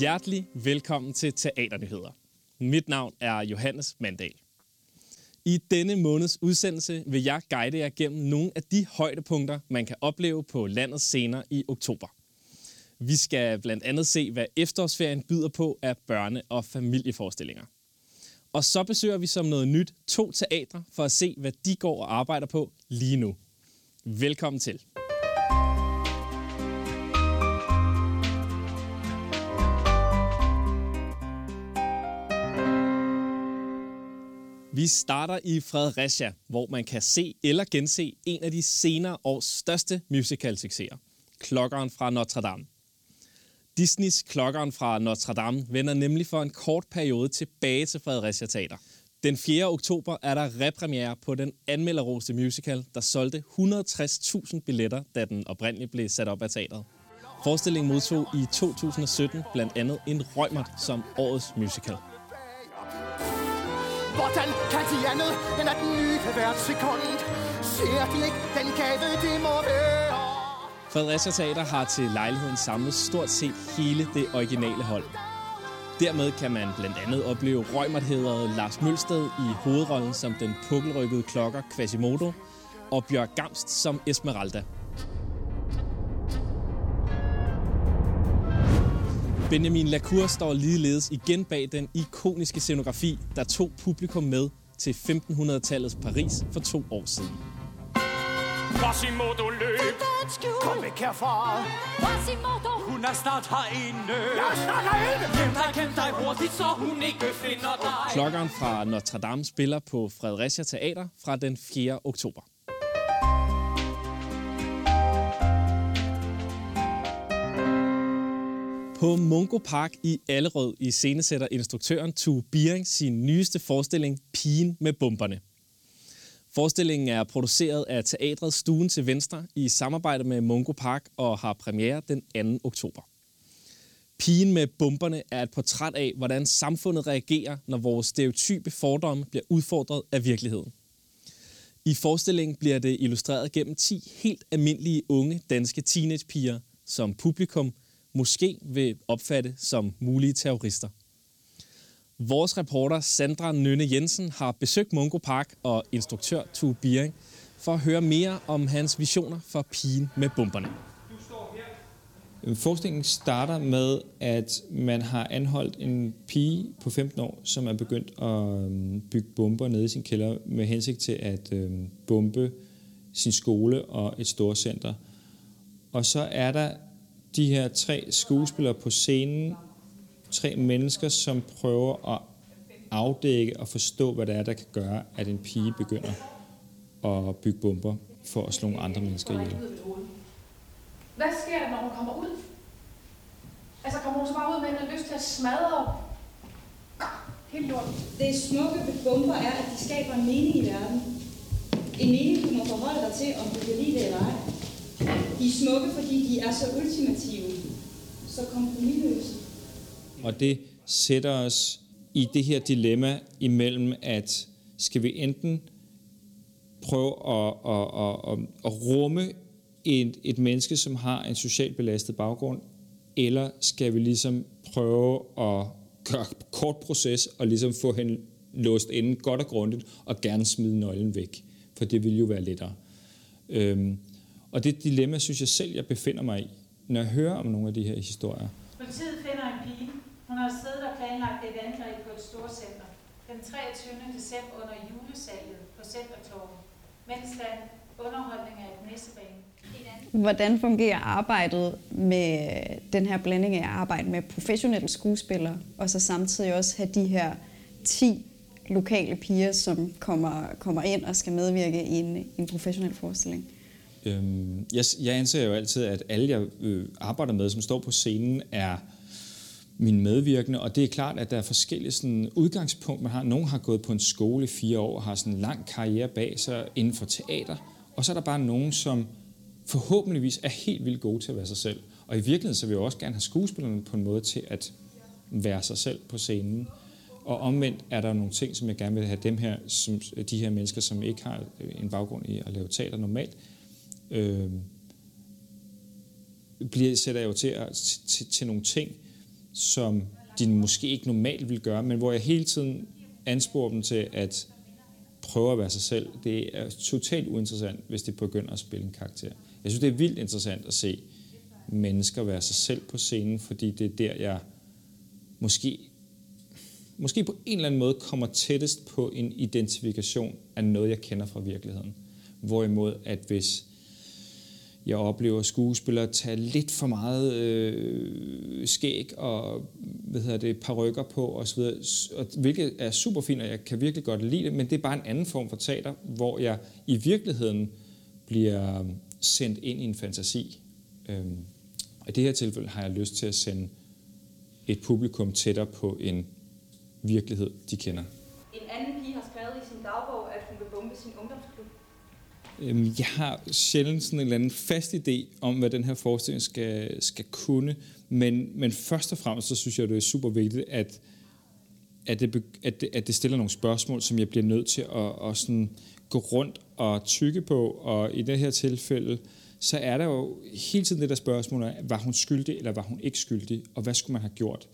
Hjertelig velkommen til Teaternyheder. Mit navn er Johannes Mandal. I denne måneds udsendelse vil jeg guide jer gennem nogle af de højdepunkter, man kan opleve på landets scener i oktober. Vi skal blandt andet se, hvad efterårsferien byder på af børne- og familieforestillinger. Og så besøger vi som noget nyt to teatre for at se, hvad de går og arbejder på lige nu. Velkommen til. Vi starter i Fredericia, hvor man kan se eller gense en af de senere års største musical-succeser, Klokkeren fra Notre Dame. Disneys Klokkeren fra Notre Dame vender nemlig for en kort periode tilbage til Fredericia Teater. Den 4. oktober er der repremiere på den anmelderroste musical, der solgte 160.000 billetter, da den oprindeligt blev sat op af teateret. Forestillingen modtog i 2017 blandt andet en Røgmert som årets musical. Hvordan kan de andet, end at nyde hvert sekund? Ser de ikke den gave, de må være? Fredericia Teater har til lejligheden samlet stort set hele det originale hold. Dermed kan man blandt andet opleve røgmerthederet Lars Mølsted i hovedrollen som den pukkelrykkede klokker Quasimodo, og Bjørk Gamst som Esmeralda. Benjamin Lacour står ligeledes igen bag den ikoniske scenografi, der tog publikum med til 1500-tallets Paris for to år siden. Quasimodo løb! Kom væk herfra! Quasimodo! Hun er snart herinde. Jeg snakker ind! Gem dig, gem dig hurtigt, så hun ikke finder dig. Klokkeren fra Notre Dame spiller på Fredericia Teater fra den 4. oktober. På Mungo Park i Allerød i scenesætter instruktøren Tue Biering sin nyeste forestilling Pigen med bomberne. Forestillingen er produceret af Teatret Stuen til Venstre i samarbejde med Mungo Park og har premiere den 2. oktober. Pigen med bomberne er et portræt af, hvordan samfundet reagerer, når vores stereotype fordomme bliver udfordret af virkeligheden. I forestillingen bliver det illustreret gennem 10 helt almindelige unge danske teenagepiger, som publikum måske vil opfatte som mulige terrorister. Vores reporter Sandra Nynne Jensen har besøgt Mungo Park og instruktør Tue Biering for at høre mere om hans visioner for pigen med bomberne. Øhm, forskningen starter med, at man har anholdt en pige på 15 år, som er begyndt at øhm, bygge bomber nede i sin kælder med hensigt til at øhm, bombe sin skole og et stort center. Og så er der de her tre skuespillere på scenen, tre mennesker, som prøver at afdække og forstå, hvad det er, der kan gøre, at en pige begynder at bygge bomber for at slå nogle andre mennesker ihjel. Hvad sker der, når hun kommer ud? Altså, kommer hun så bare ud med en lyst til at smadre hele lorten? Det smukke ved bomber er, at de skaber en mening i verden. En mening, du må forholde dig til, om du kan lide det eller ej. De er smukke, fordi de er så ultimative, så kompromisløse. Og det sætter os i det her dilemma imellem, at skal vi enten prøve at, at, at, at, at rumme et, et menneske, som har en socialt belastet baggrund, eller skal vi ligesom prøve at gøre kort proces og ligesom få hende låst inden godt og grundigt og gerne smide nøglen væk, for det vil jo være lettere. Øhm, og det dilemma synes jeg selv, jeg befinder mig i, når jeg hører om nogle af de her historier. Politiet finder en pige. Hun har siddet og planlagt et angreb på et storcenter den 23. december under julesalget på Centertorvet, mens der underholdning af et nissebane. Hvordan fungerer arbejdet med den her blanding af arbejde med professionelle skuespillere, og så samtidig også have de her 10 lokale piger, som kommer, kommer ind og skal medvirke i en, en professionel forestilling? Øhm, jeg, jeg anser jo altid, at alle, jeg øh, arbejder med, som står på scenen, er min medvirkende, og det er klart, at der er forskellige sådan, udgangspunkt, man har. Nogle har gået på en skole i fire år og har sådan en lang karriere bag sig inden for teater, og så er der bare nogen, som forhåbentligvis er helt vildt gode til at være sig selv. Og i virkeligheden så vil jeg også gerne have skuespillerne på en måde til at være sig selv på scenen. Og omvendt er der nogle ting, som jeg gerne vil have dem her, som, de her mennesker, som ikke har øh, en baggrund i at lave teater normalt, øh, bliver, sætter jeg jo til, til, til nogle ting, som de måske ikke normalt vil gøre, men hvor jeg hele tiden ansporer dem til at prøve at være sig selv. Det er totalt uinteressant, hvis det begynder at spille en karakter. Jeg synes, det er vildt interessant at se mennesker være sig selv på scenen, fordi det er der, jeg måske, måske på en eller anden måde kommer tættest på en identifikation af noget, jeg kender fra virkeligheden. Hvorimod, at hvis jeg oplever skuespillere tage lidt for meget øh, skæg og hvad hedder det, parrykker på osv., og hvilket er super fint, og jeg kan virkelig godt lide det, men det er bare en anden form for teater, hvor jeg i virkeligheden bliver sendt ind i en fantasi. Øhm, og i det her tilfælde har jeg lyst til at sende et publikum tættere på en virkelighed, de kender. En anden pige har skrevet i sin dagbog, at hun vil bombe sin ungdom Øhm, jeg har sjældent sådan en eller anden fast idé om, hvad den her forestilling skal, skal kunne, men, men først og fremmest så synes jeg, det er super vigtigt, at, at, det, at, det, at det stiller nogle spørgsmål, som jeg bliver nødt til at, at sådan gå rundt og tykke på, og i det her tilfælde, så er der jo hele tiden det der spørgsmål var hun skyldig, eller var hun ikke skyldig, og hvad skulle man have gjort?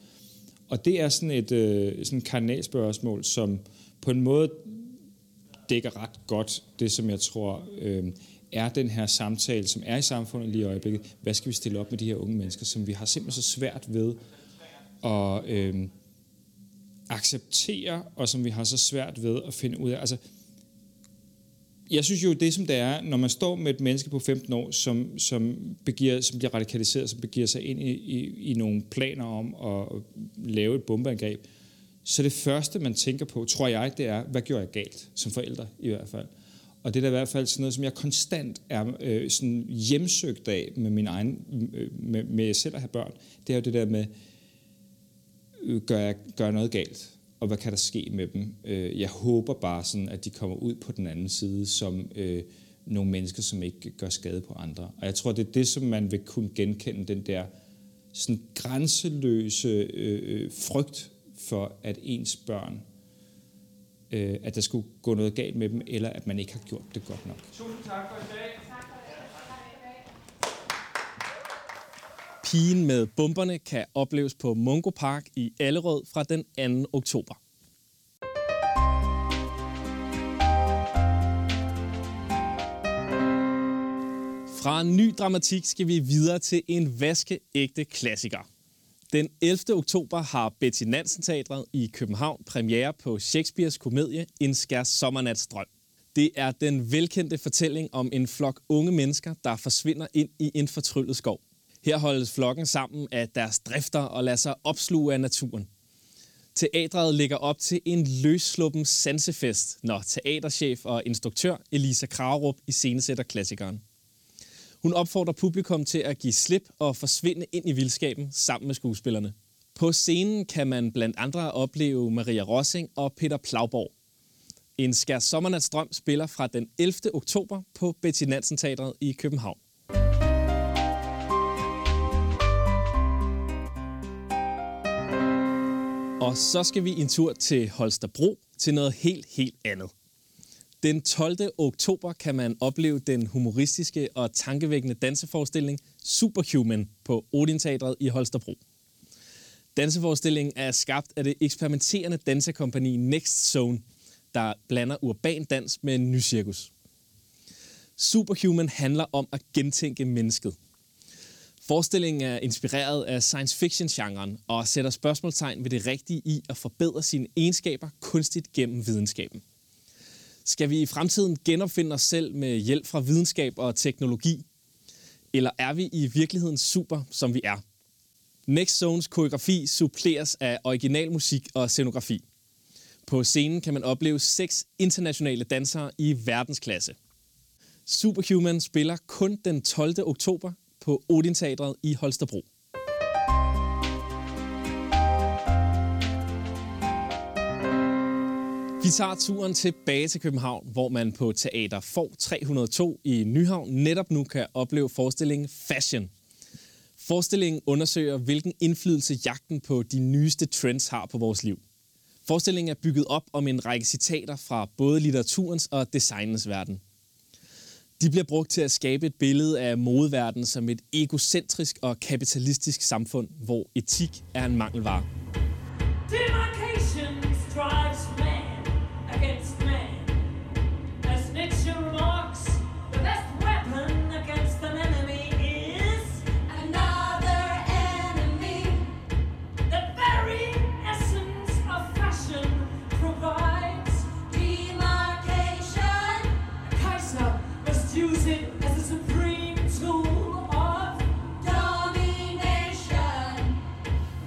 Og det er sådan et øh, sådan kardinalspørgsmål, som på en måde dækker ret godt det, som jeg tror øh, er den her samtale, som er i samfundet lige i øjeblikket. Hvad skal vi stille op med de her unge mennesker, som vi har simpelthen så svært ved at øh, acceptere, og som vi har så svært ved at finde ud af. Altså, jeg synes jo, det som det er, når man står med et menneske på 15 år, som, som, begiver, som bliver radikaliseret, som begiver sig ind i, i, i nogle planer om at lave et bombeangreb, så det første, man tænker på, tror jeg, det er, hvad gjorde jeg galt, som forældre i hvert fald. Og det er da i hvert fald sådan noget, som jeg konstant er øh, sådan hjemsøgt af med min egen, øh, med, med selv at have børn. Det er jo det der med, øh, gør jeg gør noget galt? Og hvad kan der ske med dem? Øh, jeg håber bare sådan, at de kommer ud på den anden side som øh, nogle mennesker, som ikke gør skade på andre. Og jeg tror, det er det, som man vil kunne genkende, den der sådan grænseløse øh, øh frygt for, at ens børn, øh, at der skulle gå noget galt med dem, eller at man ikke har gjort det godt nok. Tusind tak for i dag. Pigen med bomberne kan opleves på Mungo Park i Allerød fra den 2. oktober. Fra ny dramatik skal vi videre til en vaskeægte klassiker. Den 11. oktober har Betty Nansen Teatret i København premiere på Shakespeares komedie En skærs sommernatsdrøm. Det er den velkendte fortælling om en flok unge mennesker, der forsvinder ind i en fortryllet skov. Her holdes flokken sammen af deres drifter og lader sig opsluge af naturen. Teatret ligger op til en løssluppen sansefest, når teaterchef og instruktør Elisa Kragerup iscenesætter klassikeren. Hun opfordrer publikum til at give slip og forsvinde ind i vildskaben sammen med skuespillerne. På scenen kan man blandt andre opleve Maria Rossing og Peter Plauborg. En skær sommernatsdrøm spiller fra den 11. oktober på Betty Nansen Teatret i København. Og så skal vi en tur til Holstebro til noget helt, helt andet. Den 12. oktober kan man opleve den humoristiske og tankevækkende danseforestilling Superhuman på Odin Teatret i Holstebro. Danseforestillingen er skabt af det eksperimenterende dansekompani Next Zone, der blander urban dans med en ny cirkus. Superhuman handler om at gentænke mennesket. Forestillingen er inspireret af science fiction-genren og sætter spørgsmålstegn ved det rigtige i at forbedre sine egenskaber kunstigt gennem videnskaben. Skal vi i fremtiden genopfinde os selv med hjælp fra videnskab og teknologi? Eller er vi i virkeligheden super, som vi er? Next Zones koreografi suppleres af original musik og scenografi. På scenen kan man opleve seks internationale dansere i verdensklasse. Superhuman spiller kun den 12. oktober på Odin Teatret i Holstebro. Vi tager turen tilbage til København, hvor man på Teater For 302 i Nyhavn netop nu kan opleve forestillingen Fashion. Forestillingen undersøger, hvilken indflydelse jagten på de nyeste trends har på vores liv. Forestillingen er bygget op om en række citater fra både litteraturens og designens verden. De bliver brugt til at skabe et billede af modeverdenen som et egocentrisk og kapitalistisk samfund, hvor etik er en mangelvare.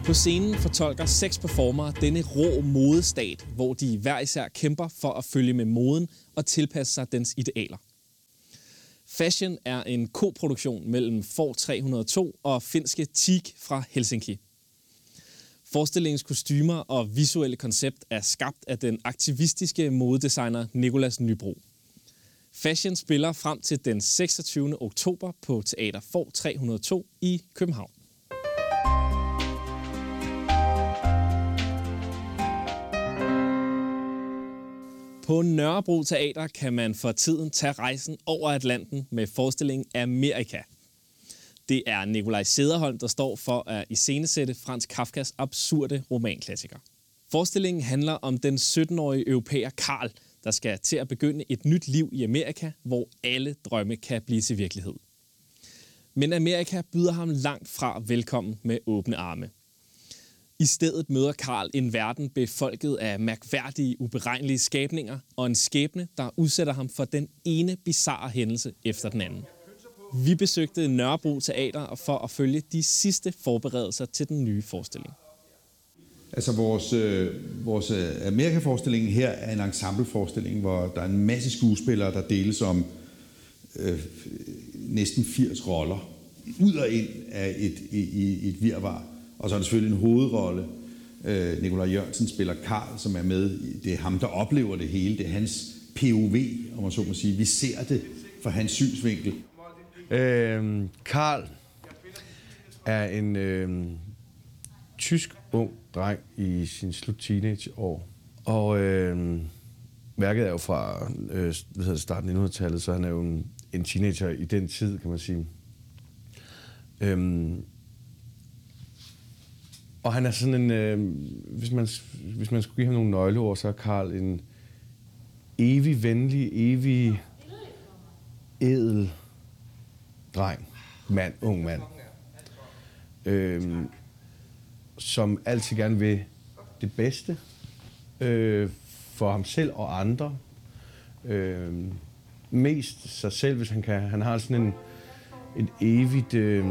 På scenen fortolker seks performere denne rå modestat, hvor de hver især kæmper for at følge med moden og tilpasse sig dens idealer. Fashion er en koproduktion mellem Ford 302 og finske Teak fra Helsinki. Forestillingens kostymer og visuelle koncept er skabt af den aktivistiske modedesigner Nikolas Nybro. Fashion spiller frem til den 26. oktober på Teater For 302 i København. På Nørrebro Teater kan man for tiden tage rejsen over Atlanten med forestillingen Amerika. Det er Nikolaj Sederholm, der står for at iscenesætte Frans Kafkas absurde romanklassiker. Forestillingen handler om den 17-årige europæer Karl, der skal til at begynde et nyt liv i Amerika, hvor alle drømme kan blive til virkelighed. Men Amerika byder ham langt fra velkommen med åbne arme. I stedet møder Karl en verden befolket af mærkværdige, uberegnelige skabninger og en skæbne, der udsætter ham for den ene bizarre hændelse efter den anden. Vi besøgte Nørrebro Teater for at følge de sidste forberedelser til den nye forestilling. Altså vores, øh, vores øh, Amerika-forestilling her er en ensembleforestilling, hvor der er en masse skuespillere, der deles om øh, næsten 80 roller. Ud og ind af et, i, i et virvar. Og så er der selvfølgelig en hovedrolle. Øh, Nikolaj Jørgensen spiller Karl, som er med. Det er ham, der oplever det hele. Det er hans POV, om man så må sige. Vi ser det fra hans synsvinkel. Øh, Karl er en øh, tysk ung dreng i sin slut teenageår. Og øh, værket er jo fra øh, hvad hedder det, starten af 1900-tallet, så han er jo en, en teenager i den tid, kan man sige. Øh, og han er sådan en, øh, hvis, man, hvis man skulle give ham nogle nøgleord, så er Karl en evig venlig, evig edel dreng, mand, ung mand, øh, som altid gerne vil det bedste øh, for ham selv og andre. Øh, mest sig selv, hvis han kan. Han har sådan en, en evigt... Øh,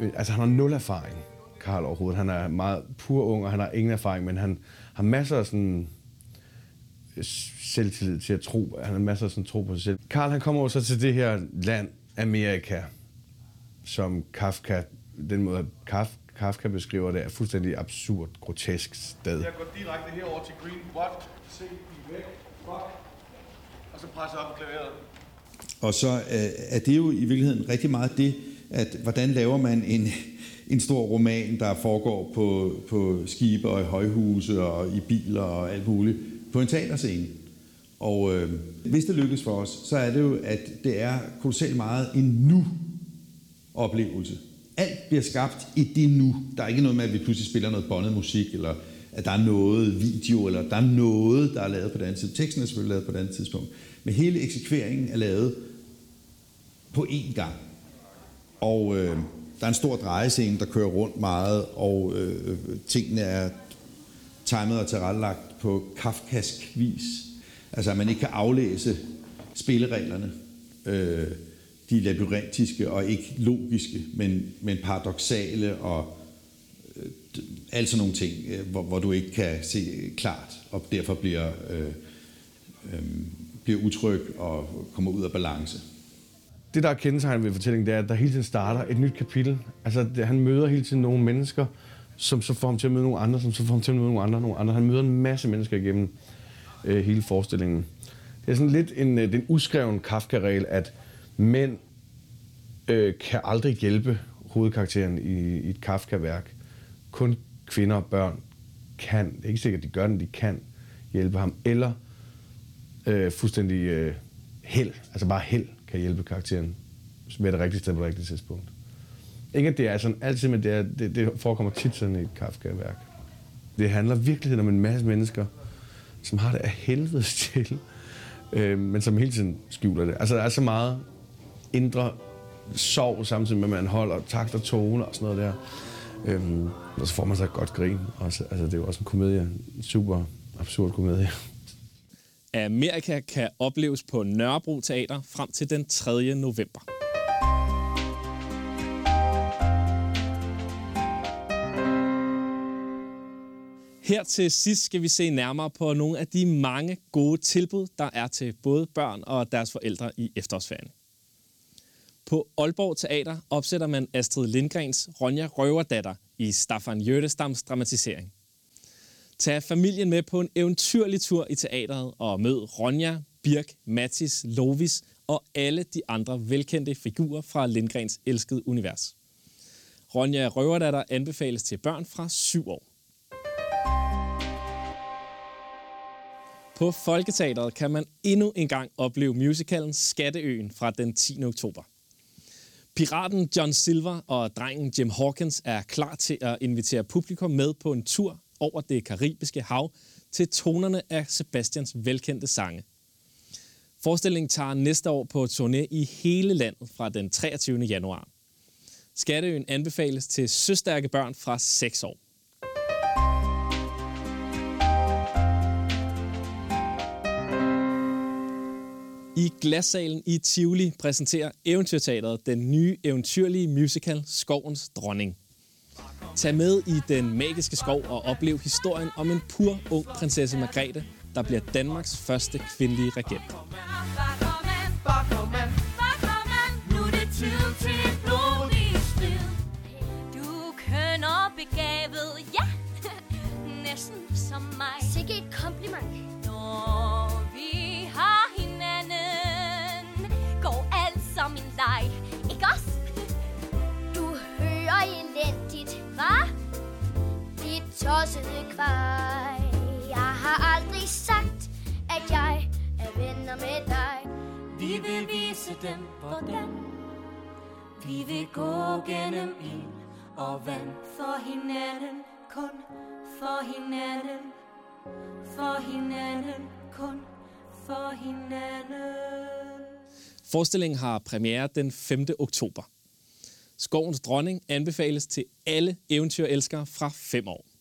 altså, han har nul erfaring, Karl overhovedet. Han er meget pur ung, og han har ingen erfaring, men han har masser af sådan selvtillid til at tro. Han har masser af sådan tro på sig selv. Karl, han kommer så til det her land, Amerika, som Kafka, den måde Kafka, Kafka beskriver det, er fuldstændig absurd, grotesk sted. Jeg går direkte herover til Green. What? Se, I væk. Fuck. Og så presser op klaveret. Og så øh, er det jo i virkeligheden rigtig meget det, at hvordan laver man en, en stor roman, der foregår på, på skibe og i højhuse og i biler og alt muligt, på en teaterscene. Og øh, hvis det lykkes for os, så er det jo, at det er kolossalt meget en nu-oplevelse. Alt bliver skabt i det nu. Der er ikke noget med, at vi pludselig spiller noget bondet musik, eller at der er noget video, eller der er noget, der er lavet på det andet tidspunkt. Teksten er selvfølgelig lavet på det andet tidspunkt. Men hele eksekveringen er lavet på én gang. Og øh, der er en stor drejescene, der kører rundt meget, og øh, tingene er timet og tilrettelagt på kafkask vis. Altså, at man ikke kan aflæse spillereglerne. Øh, de er labyrintiske og ikke logiske, men, men paradoxale og øh, alt sådan nogle ting, øh, hvor, hvor du ikke kan se klart, og derfor bliver, øh, øh, bliver utryg og kommer ud af balance. Det, der er kendetegnet ved fortællingen, det er, at der hele tiden starter et nyt kapitel. Altså, det, han møder hele tiden nogle mennesker, som så får ham til at møde nogle andre, som så får ham til at møde nogle andre, nogle andre. Han møder en masse mennesker igennem øh, hele forestillingen. Det er sådan lidt en, øh, den uskreven Kafka-regel, at mænd øh, kan aldrig hjælpe hovedkarakteren i, i et Kafka-værk. Kun kvinder og børn kan, det er ikke sikkert, at de gør det, de kan hjælpe ham. Eller øh, fuldstændig øh, held, altså bare held kan hjælpe karakteren med det rigtige sted på det rigtige tidspunkt. Ikke at det er sådan altid, men det, er, det, det forekommer tit sådan i et Kafka-værk. Det handler virkelig om en masse mennesker, som har det af helvede til, øh, men som hele tiden skjuler det. Altså, der er så meget indre sorg, samtidig med, at man holder takt og tone og sådan noget der. Øhm, og så får man så et godt grin. Også, altså, det er jo også en komedie. En super absurd komedie. Amerika kan opleves på Nørrebro Teater frem til den 3. november. Her til sidst skal vi se nærmere på nogle af de mange gode tilbud, der er til både børn og deres forældre i efterårsferien. På Aalborg Teater opsætter man Astrid Lindgrens Ronja Røverdatter i Staffan Jørgestams dramatisering. Tag familien med på en eventyrlig tur i teateret og mød Ronja, Birk, Mattis, Lovis og alle de andre velkendte figurer fra Lindgrens elskede univers. Ronja Røverdatter anbefales til børn fra 7 år. På Folketeateret kan man endnu en gang opleve musicalen Skatteøen fra den 10. oktober. Piraten John Silver og drengen Jim Hawkins er klar til at invitere publikum med på en tur over det karibiske hav til tonerne af Sebastians velkendte sange. Forestillingen tager næste år på turné i hele landet fra den 23. januar. Skatteøen anbefales til søstærke børn fra 6 år. I Glassalen i Tivoli præsenterer Eventyrteateret den nye eventyrlige musical Skovens Dronning. Tag med i den magiske skov og oplev historien om en pur ung prinsesse Margrethe, der bliver Danmarks første kvindelige regent. Du kønner begavet, ja, næsten som mig. Sikke et kompliment. Når vi har hinanden, går alt som en leg, tossede kvej. Jeg har aldrig sagt, at jeg er venner med dig. Vi vil vise dem, hvordan vi vil gå gennem ild og vand for hinanden, kun for hinanden, for hinanden, kun for hinanden. Forestillingen har premiere den 5. oktober. Skovens Dronning anbefales til alle eventyrelskere fra 5 år.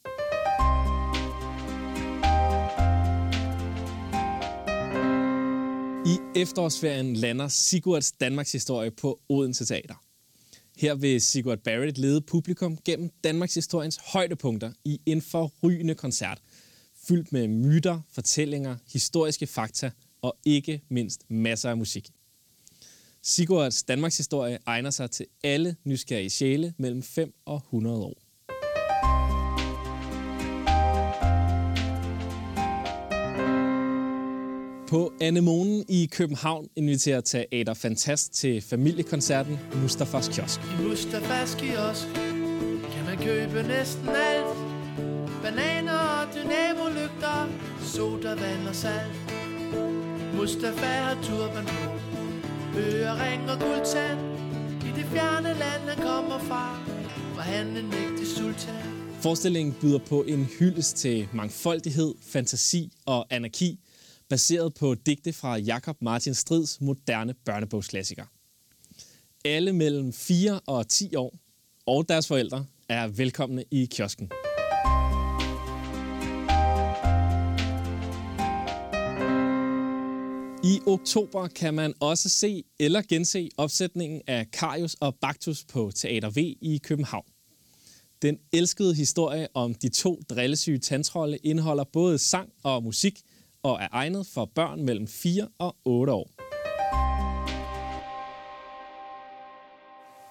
I efterårsferien lander Sigurds Danmarks historie på Odense Teater. Her vil Sigurd Barrett lede publikum gennem Danmarks historiens højdepunkter i en forrygende koncert, fyldt med myter, fortællinger, historiske fakta og ikke mindst masser af musik. Sigurds Danmarks historie egner sig til alle nysgerrige sjæle mellem 5 og 100 år. På Anemonen i København inviterer Teater Fantast til familiekoncerten Mustafas Kiosk. I Mustafas kiosk kan man købe næsten alt. Bananer og dynamolygter, sodavand og salt. Mustafa har turban på, ørering og guldtand. I det fjerne land, han kommer fra, var han en mægtig sultan. Forestillingen byder på en hyldest til mangfoldighed, fantasi og anarki, baseret på digte fra Jakob Martin Strids moderne børnebogsklassiker. Alle mellem 4 og 10 år og deres forældre er velkomne i kiosken. I oktober kan man også se eller gense opsætningen af Karius og Baktus på Teater V i København. Den elskede historie om de to drillesyge tandsrolle indeholder både sang og musik og er egnet for børn mellem 4 og 8 år.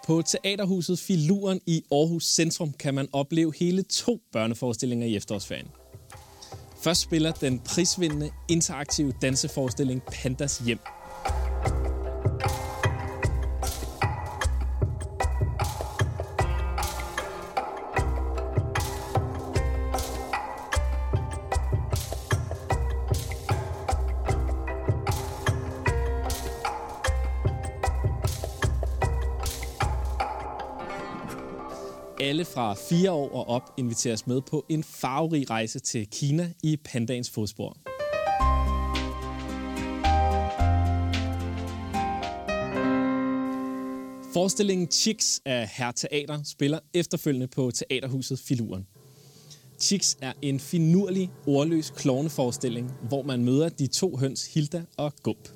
På Teaterhuset Filuren i Aarhus Centrum kan man opleve hele to børneforestillinger i efterårsferien. Først spiller den prisvindende interaktive danseforestilling Pandas Hjem. Fra fire år og op inviteres med på en farverig rejse til Kina i pandaens fodspor. Forestillingen Chicks af Her Teater spiller efterfølgende på Teaterhuset Filuren. Chicks er en finurlig, ordløs klovneforestilling, hvor man møder de to høns Hilda og Gump.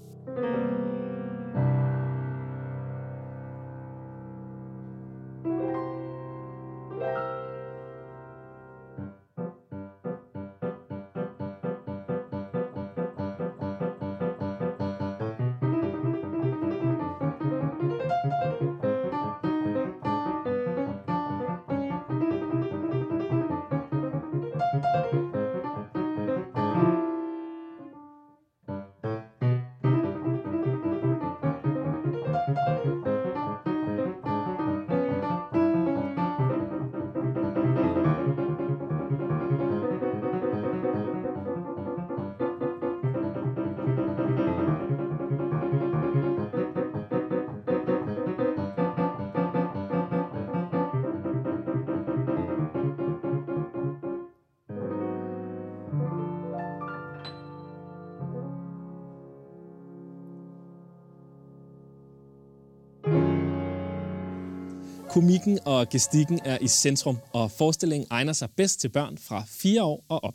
Komikken og gestikken er i centrum, og forestillingen egner sig bedst til børn fra 4 år og op.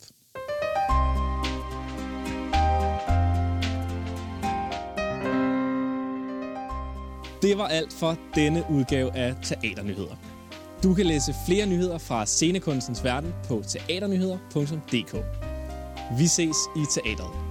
Det var alt for denne udgave af Teaternyheder. Du kan læse flere nyheder fra scenekunstens verden på teaternyheder.dk. Vi ses i teateret.